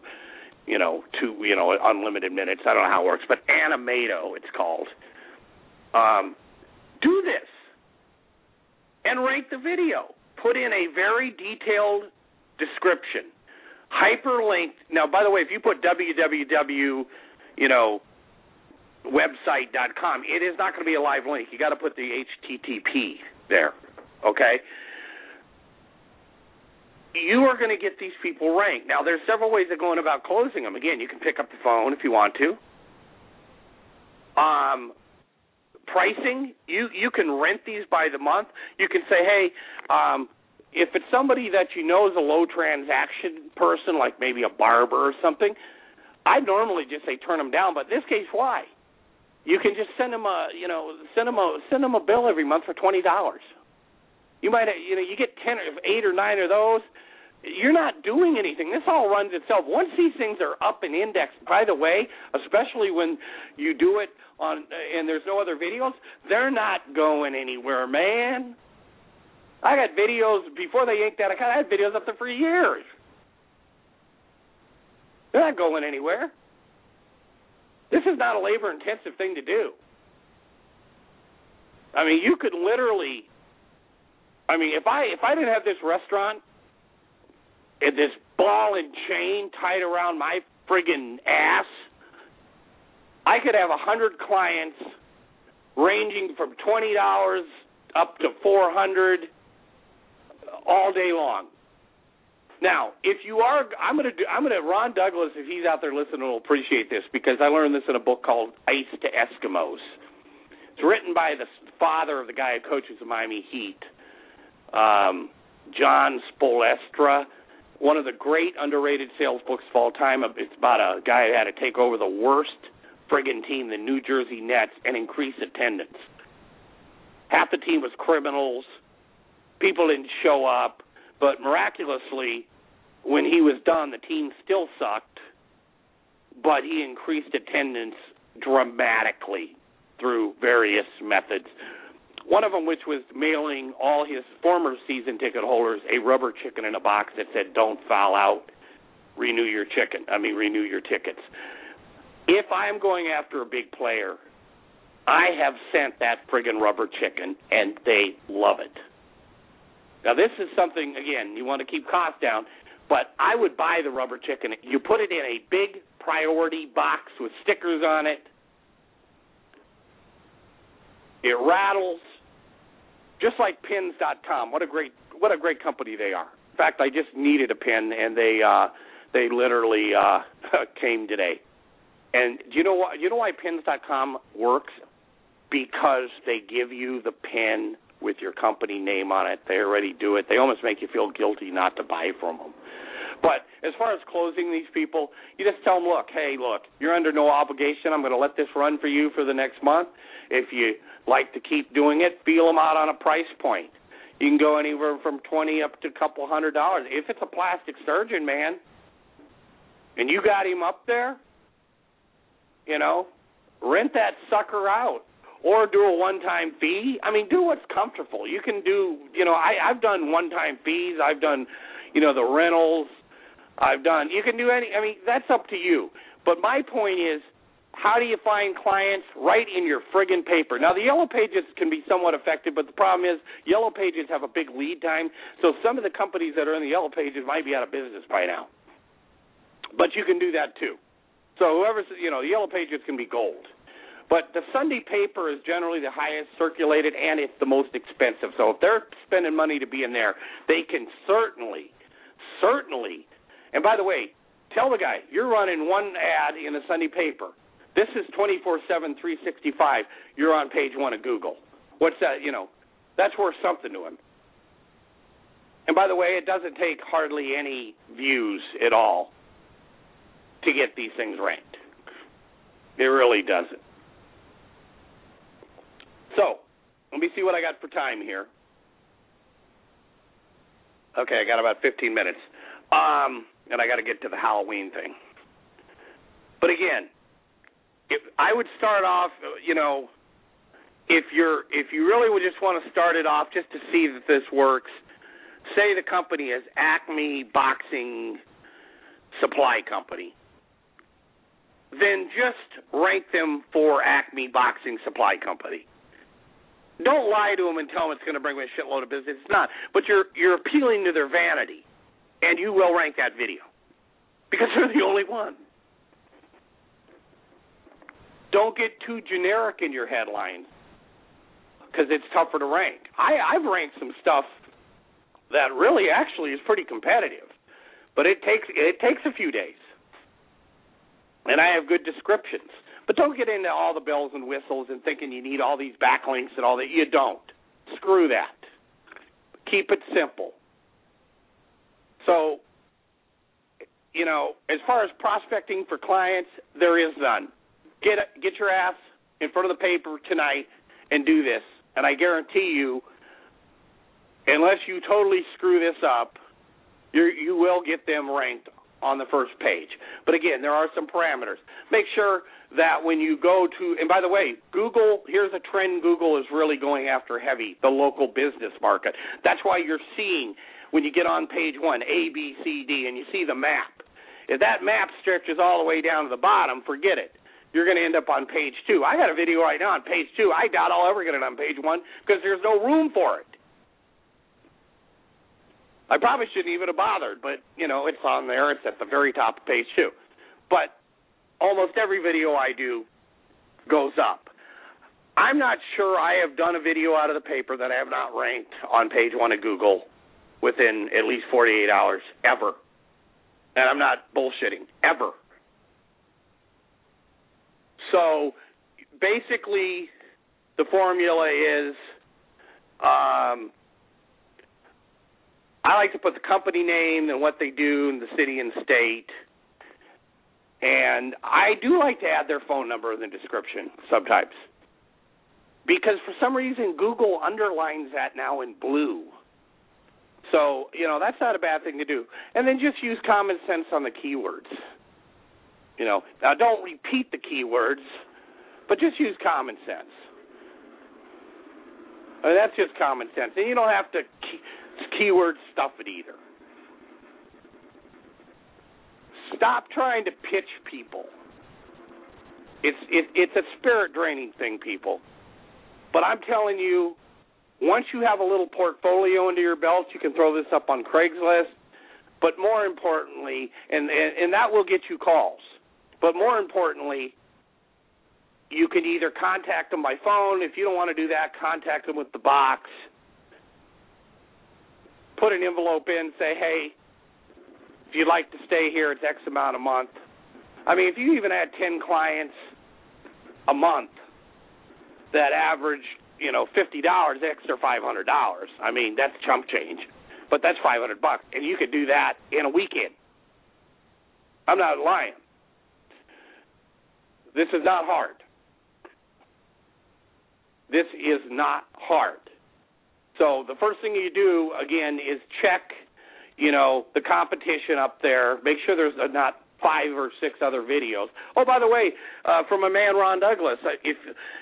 you know, to you know, unlimited minutes. I don't know how it works, but Animoto, it's called. Um, do this and rate the video. Put in a very detailed description, hyperlinked. Now, by the way, if you put www, you know, website.com, it is not going to be a live link. You got to put the HTTP there. Okay. You are going to get these people ranked. Now, there's several ways of going about closing them. Again, you can pick up the phone if you want to. Um, pricing, you you can rent these by the month. You can say, hey, um, if it's somebody that you know is a low transaction person, like maybe a barber or something, I'd normally just say turn them down. But in this case, why? You can just send them a you know send them a send them a bill every month for twenty dollars. You might you know you get ten or eight or nine of those. You're not doing anything. This all runs itself. Once these things are up and indexed, by the way, especially when you do it on and there's no other videos, they're not going anywhere, man. I got videos before they yanked that account. I had videos up there for years. They're not going anywhere. This is not a labor intensive thing to do. I mean, you could literally I mean, if I if I didn't have this restaurant and this ball and chain tied around my friggin' ass, I could have a hundred clients ranging from twenty dollars up to four hundred all day long. Now, if you are, I'm gonna do. I'm gonna. Ron Douglas, if he's out there listening, will appreciate this because I learned this in a book called Ice to Eskimos. It's written by the father of the guy who coaches the Miami Heat, um, Jon Spoelstra. One of the great underrated sales books of all time. It's about a guy who had to take over the worst friggin' team, the New Jersey Nets, and increase attendance. Half the team was criminals. People didn't show up but miraculously, when he was done, the team still sucked, but he increased attendance dramatically through various methods. One of them, which was mailing all his former season ticket holders a rubber chicken in a box that said, Don't foul out, renew your chicken. I mean, renew your tickets. If I'm going after a big player, I have sent that friggin' rubber chicken, and they love it. Now, this is something, again, you want to keep costs down, but I would buy the rubber chicken. You put it in a big priority box with stickers on it. It rattles, just like pins.com. What a great what a great company they are. In fact, I just needed a pin, and they uh, they literally uh, came today. And do you know what? You know why pins.com works? Because they give you the pin with your company name on it. They already do it. They almost make you feel guilty not to buy from them. But as far as closing these people, you just tell them, look, hey, look, you're under no obligation. I'm going to let this run for you for the next month. If you like to keep doing it, feel them out on a price point. You can go anywhere from twenty up to a couple hundred dollars. If it's a plastic surgeon, man, and you got him up there, you know, rent that sucker out or do a one-time fee. I mean, do what's comfortable. You can do, you know, I, I've done one-time fees. I've done, you know, the rentals. I've done. You can do any. I mean, that's up to you. But my point is, how do you find clients right in your friggin' paper? Now, the yellow pages can be somewhat effective, but the problem is yellow pages have a big lead time. So some of the companies that are in the yellow pages might be out of business by now. But you can do that too. So whoever's, you know, the yellow pages can be gold. But the Sunday paper is generally the highest circulated and it's the most expensive. So if they're spending money to be in there, they can certainly, certainly. And by the way, tell the guy you're running one ad in the Sunday paper. This is 24/7, 365. You're on page one of Google. What's that? You know, that's worth something to him. And by the way, it doesn't take hardly any views at all to get these things ranked. It really doesn't. So, let me see what I got for time here. Okay, I got about 15 minutes. Um, and I got to get to the Halloween thing. But again, if I would start off, you know, if you're if you really would just want to start it off just to see that this works, say the company is Acme Boxing Supply Company, then just rank them for Acme Boxing Supply Company. Don't lie to them and tell them it's going to bring them a shitload of business. It's not. But you're you're appealing to their vanity, and you will rank that video because they're the only one. Don't get too generic in your headlines because it's tougher to rank. I, I've ranked some stuff that really actually is pretty competitive, but it takes it takes a few days, and I have good descriptions. But don't get into all the bells and whistles and thinking you need all these backlinks and all that. You don't. Screw that. Keep it simple. So, you know, as far as prospecting for clients, there is none. Get get your ass in front of the paper tonight and do this and I guarantee you, unless you totally screw this up, you you will get them ranked on the first page. But again, there are some parameters. Make sure that when you go to, and by the way, Google, here's a trend Google is really going after heavy the local business market. That's why you're seeing when you get on page one, A, B, C, D, and you see the map. If that map stretches all the way down to the bottom, forget it you're going to end up on page two. I got a video right now on page two. I doubt I'll ever get it on page one because there's no room for it. I probably shouldn't even have bothered, but you know it's on there. It's at the very top of page two. But almost every video I do goes up. I'm not sure I have done a video out of the paper that I have not ranked on page one of Google within at least 48 hours ever. And I'm not bullshitting ever. So basically, the formula is um, I like to put the company name and what they do and the city and state. And I do like to add their phone number in the description sometimes. Because for some reason Google underlines that now in blue. So, you know, that's not a bad thing to do. And then just use common sense on the keywords. You know, now don't repeat the keywords, but just use common sense. I mean, that's just common sense, and you don't have to keyword stuff it either. Stop trying to pitch people. It's it, it's a spirit draining thing, people. But I'm telling you, once you have a little portfolio under your belt, you can throw this up on Craigslist. But more importantly, and, and, and that will get you calls. But more importantly, you can either contact them by phone. If you don't want to do that, contact them with the box. Put an envelope in, say, hey, if you'd like to stay here, it's X amount a month. I mean, if you even had 10 clients a month that average, you know, $50 extra $500, I mean, that's chump change. But that's 500 bucks, and you could do that in a weekend. I'm not lying. This is not hard. This is not hard. So the first thing you do again is check, you know, the competition up there. Make sure there's not five or six other videos. Oh, by the way, uh, from a man Ron Douglas, if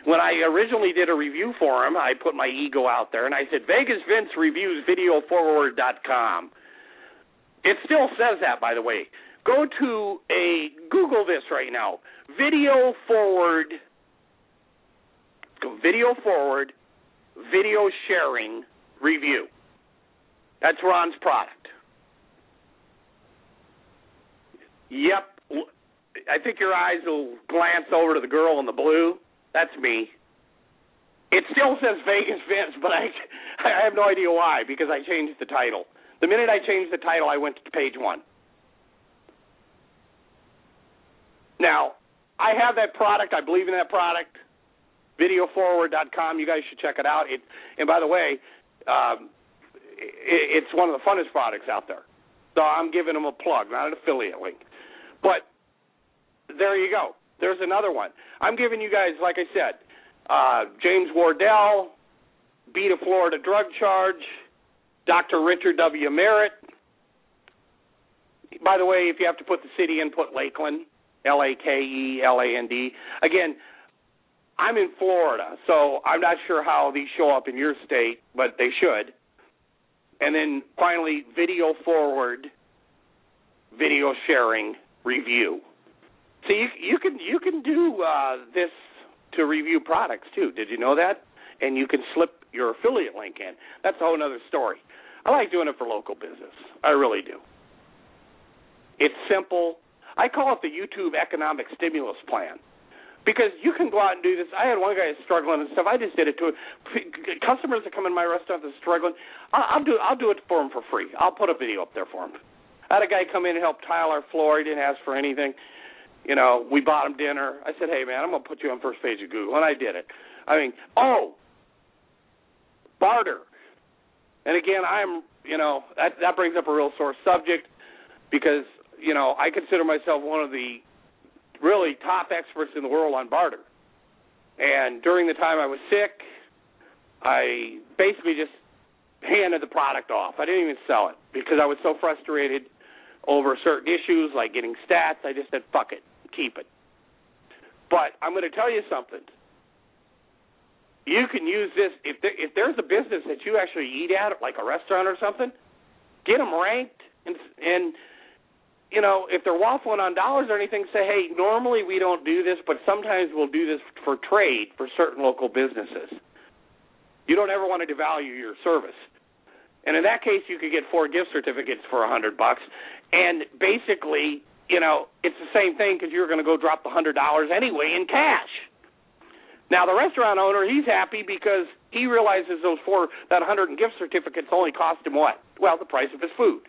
when I originally did a review for him, I put my ego out there and I said Vegas Vince reviews videoforward.com. It still says that, by the way. Go to a Google this right now. Video forward. Go video forward. Video sharing review. That's Ron's product. Yep. I think your eyes will glance over to the girl in the blue. That's me. It still says Vegas Vince, but I I have no idea why because I changed the title. The minute I changed the title, I went to page one. Now, I have that product. I believe in that product. Videoforward.com. You guys should check it out. It, and by the way, um, it, it's one of the funnest products out there. So I'm giving them a plug, not an affiliate link. But there you go. There's another one. I'm giving you guys, like I said, uh, James Wardell, beat a Florida drug charge. Dr. Richard W. Merritt. By the way, if you have to put the city in, put Lakeland, L A K E L A N D. Again, I'm in Florida, so I'm not sure how these show up in your state, but they should. And then finally, video forward, video sharing review. So you you can you can do uh, this to review products too. Did you know that? And you can slip your affiliate link in. That's a whole other story. I like doing it for local business. I really do. It's simple. I call it the YouTube economic stimulus plan because you can go out and do this. I had one guy struggling and stuff. I just did it to customers that come in my restaurant that's struggling. I'll, I'll do I'll do it for them for free. I'll put a video up there for them. I had a guy come in and help tile our floor. He didn't ask for anything. You know, we bought him dinner. I said, "Hey man, I'm gonna put you on first page of Google," and I did it. I mean, oh, barter. And again, I'm you know that that brings up a real sore subject because you know, I consider myself one of the really top experts in the world on barter. And during the time I was sick, I basically just handed the product off. I didn't even sell it because I was so frustrated over certain issues like getting stats. I just said, fuck it, keep it. But I'm going to tell you something. You can use this if there, if there's a business that you actually eat at, like a restaurant or something. Get them ranked and and you know, if they're waffling on dollars or anything, say, hey, normally we don't do this, but sometimes we'll do this for trade for certain local businesses. You don't ever want to devalue your service. And in that case, you could get four gift certificates for a hundred bucks, and basically, you know, it's the same thing because you're going to go drop the hundred dollars anyway in cash. Now the restaurant owner, he's happy because he realizes those four that hundred gift certificates only cost him what? Well, the price of his food.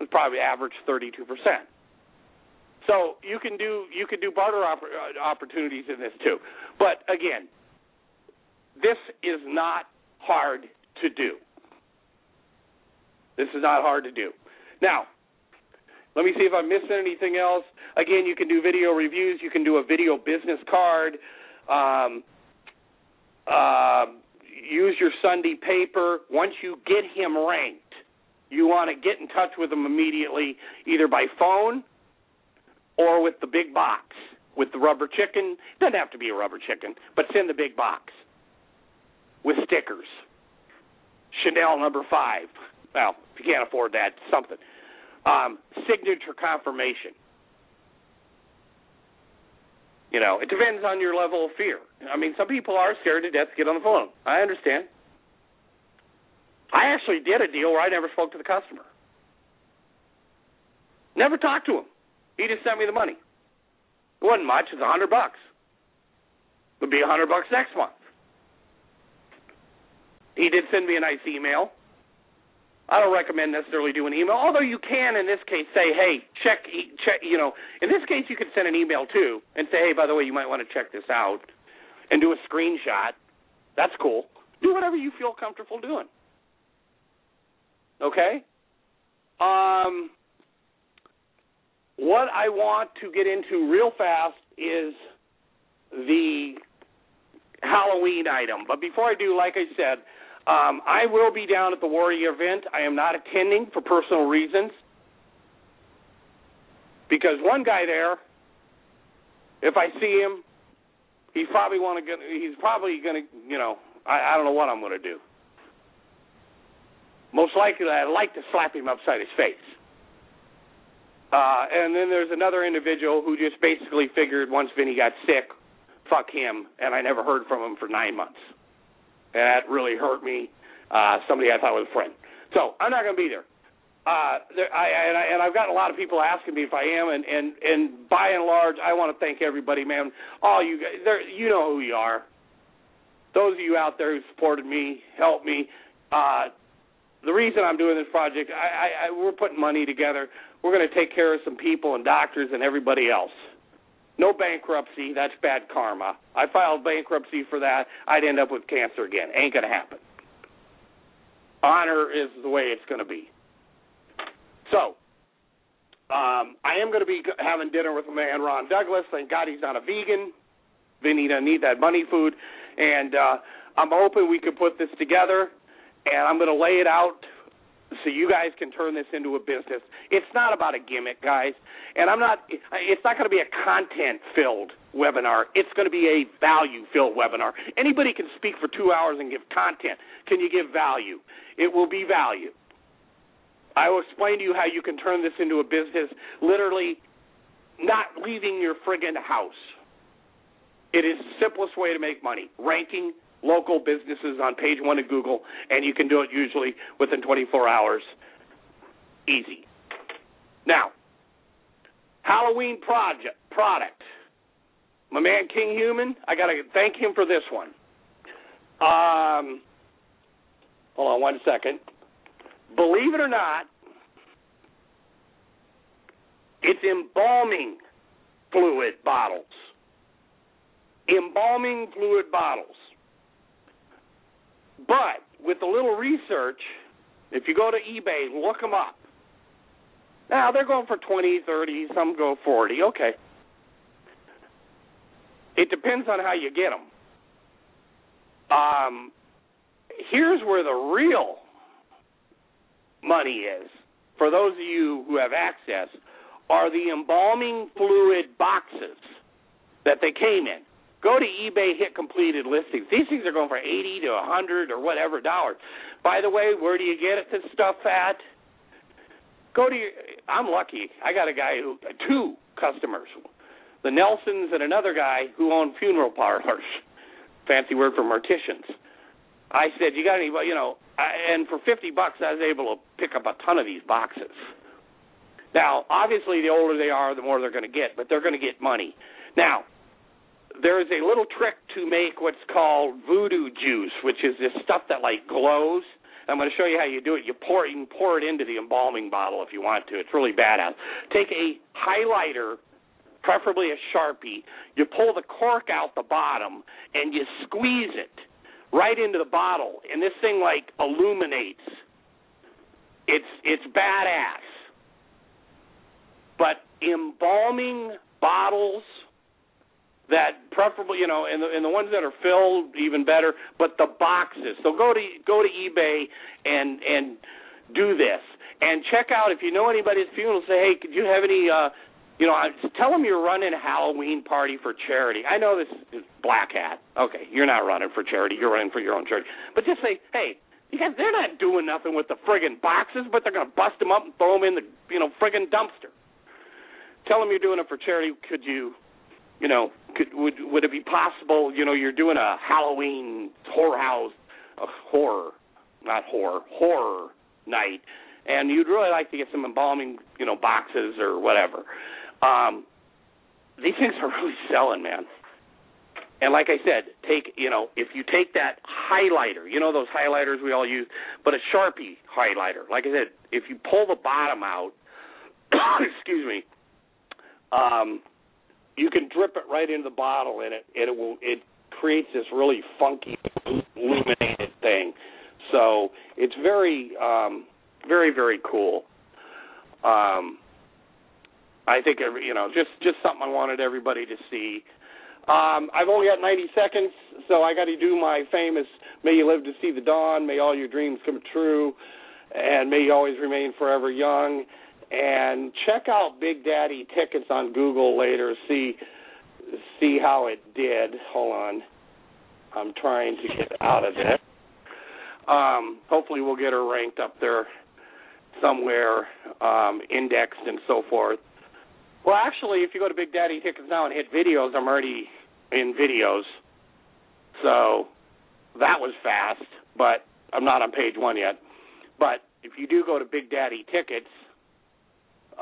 It's probably average 32 percent. So you can do you can do barter opp- uh, opportunities in this too. But again, this is not hard to do. This is not hard to do. Now, let me see if I'm missing anything else. Again, you can do video reviews. You can do a video business card. Um, uh, use your Sunday paper. Once you get him ranked, you want to get in touch with them immediately, either by phone or with the big box, with the rubber chicken. Doesn't have to be a rubber chicken, but send the big box with stickers. Chanel number five. Well, if you can't afford that, something. Um, signature confirmation. You know, it depends on your level of fear. I mean, some people are scared to death to get on the phone. I understand. I actually did a deal where I never spoke to the customer. Never talked to him. He just sent me the money. It wasn't much. It's a hundred bucks. It'll be a hundred bucks next month. He did send me a nice email. I don't recommend necessarily doing an email, although you can in this case say, "Hey, check, check." You know, in this case, you could send an email too and say, "Hey, by the way, you might want to check this out," and do a screenshot. That's cool. Do whatever you feel comfortable doing. Okay? Um, what I want to get into real fast is the Halloween item. But before I do, like I said, um, I will be down at the Warrior event. I am not attending for personal reasons because one guy there, if I see him, he's probably want to. He's probably going to, you know, I, I don't know what I'm going to do. Most likely, I'd like to slap him upside his face. Uh, and then there's another individual who just basically figured once Vinny got sick, fuck him, and I never heard from him for nine months. And that really hurt me. Uh, somebody I thought was a friend. So I'm not going to be there. Uh, there I, and, I, and I've got a lot of people asking me if I am, and and and by and large, I want to thank everybody, man. All you guys, there, you know who you are. Those of you out there who supported me, helped me. Uh, the reason I'm doing this project, I, I, I we're putting money together. We're going to take care of some people and doctors and everybody else. No bankruptcy. That's bad karma. I filed bankruptcy for that. I'd end up with cancer again. Ain't going to happen. Honor is the way it's going to be. So, um, I am going to be having dinner with my man Ron Douglas. Thank God he's not a vegan. Vinny doesn't need that money food. And uh, I'm hoping we can put this together, and I'm going to lay it out so you guys can turn this into a business. It's not about a gimmick, guys, and I'm not. It's not going to be a content-filled webinar. It's going to be a value-filled webinar. Anybody can speak for two hours and give content. Can you give value? It will be value. I will explain to you how you can turn this into a business, literally not leaving your friggin' house. It is the simplest way to make money. Ranking local businesses on page one of Google, and you can do it usually within 24 hours. Easy. Now, Halloween project product. My man King Human, I got to thank him for this one. Um, hold on one second. Believe it or not, it's embalming fluid bottles. Embalming fluid bottles. But with a little research, if you go to eBay, look them up. Now they're going for 20, 30, some go 40. Okay. It depends on how you get them. Um, here's where the real money is for those of you who have access are the embalming fluid boxes that they came in. Go to eBay, hit completed listings. These things are going for eighty to a hundred or whatever dollars. By the way, where do you get? This stuff at? Go to your. I'm lucky. I got a guy who two customers, the Nelsons and another guy who own funeral parlors. Fancy word for morticians. I said, you got any? You know, I, and for fifty bucks, I was able to pick up a ton of these boxes. Now, obviously, the older they are, the more they're going to get, but they're going to get money. Now, there is a little trick to make what's called voodoo juice, which is this stuff that like glows. I'm going to show you how you do it. You pour you can pour it into the embalming bottle if you want to. It's really badass. Take a highlighter, preferably a sharpie. You pull the cork out the bottom and you squeeze it right into the bottle, and this thing like illuminates. It's it's badass. But embalming bottles that preferably you know and the and the ones that are filled even better but the boxes. So go to go to ebay and and do this. And check out if you know anybody at funeral say hey could you have any uh you know I, tell them you're running a halloween party for charity. I know this is black hat. Okay you're not running for charity. You're running for your own charity but just say hey you guys they're not doing nothing with the friggin boxes but they're going to bust them up and throw them in the you know friggin dumpster. Tell them you're doing it for charity. Could you you know, could would would it be possible? You know, you're doing a Halloween horror a horror, not horror, horror night, and you'd really like to get some embalming, you know, boxes or whatever. Um, these things are really selling, man. And like I said, take you know, if you take that highlighter, you know those highlighters we all use, but a Sharpie highlighter. Like I said, if you pull the bottom out, excuse me, um, you can drip it right into the bottle and it and it will it creates this really funky illuminated thing. So it's very um very very cool. Um I think every you know just just something I wanted everybody to see. Um, I've only got 90 seconds, so I got to do my famous "May you live to see the dawn, may all your dreams come true, and may you always remain forever young." And check out Big Daddy tickets on Google later. See see how it did. Hold on, I'm trying to get out of it. Um, hopefully, we'll get her ranked up there somewhere, um, indexed and so forth. Well, actually, if you go to Big Daddy Tickets now and hit videos, I'm already in videos. So that was fast, but I'm not on page one yet. But if you do go to Big Daddy Tickets,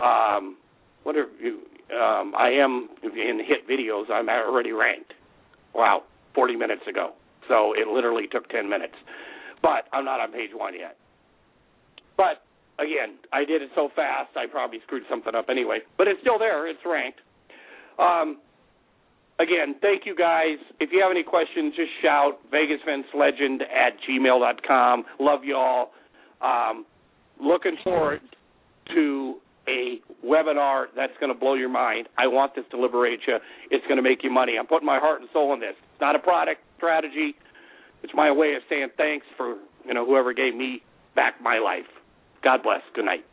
um, what are you? Um, I am in hit videos. I'm already ranked. Wow, 40 minutes ago. So it literally took 10 minutes. But I'm not on page one yet. But again, I did it so fast, I probably screwed something up anyway. But it's still there. It's ranked. Um, again, thank you guys. If you have any questions, just shout. VegasVinceLegend at gmail.com. Love you all. Um, looking forward to a webinar that's going to blow your mind. I want this to liberate you. It's going to make you money. I'm putting my heart and soul in this. It's not a product strategy. it's my way of saying thanks for you know whoever gave me back my life. God bless. Good night.